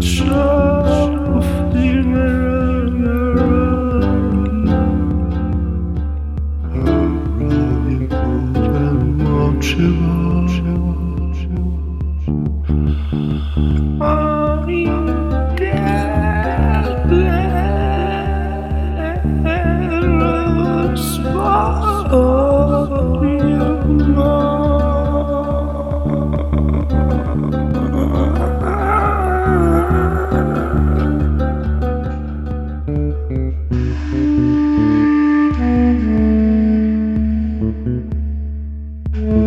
Shiva. Mm-hmm.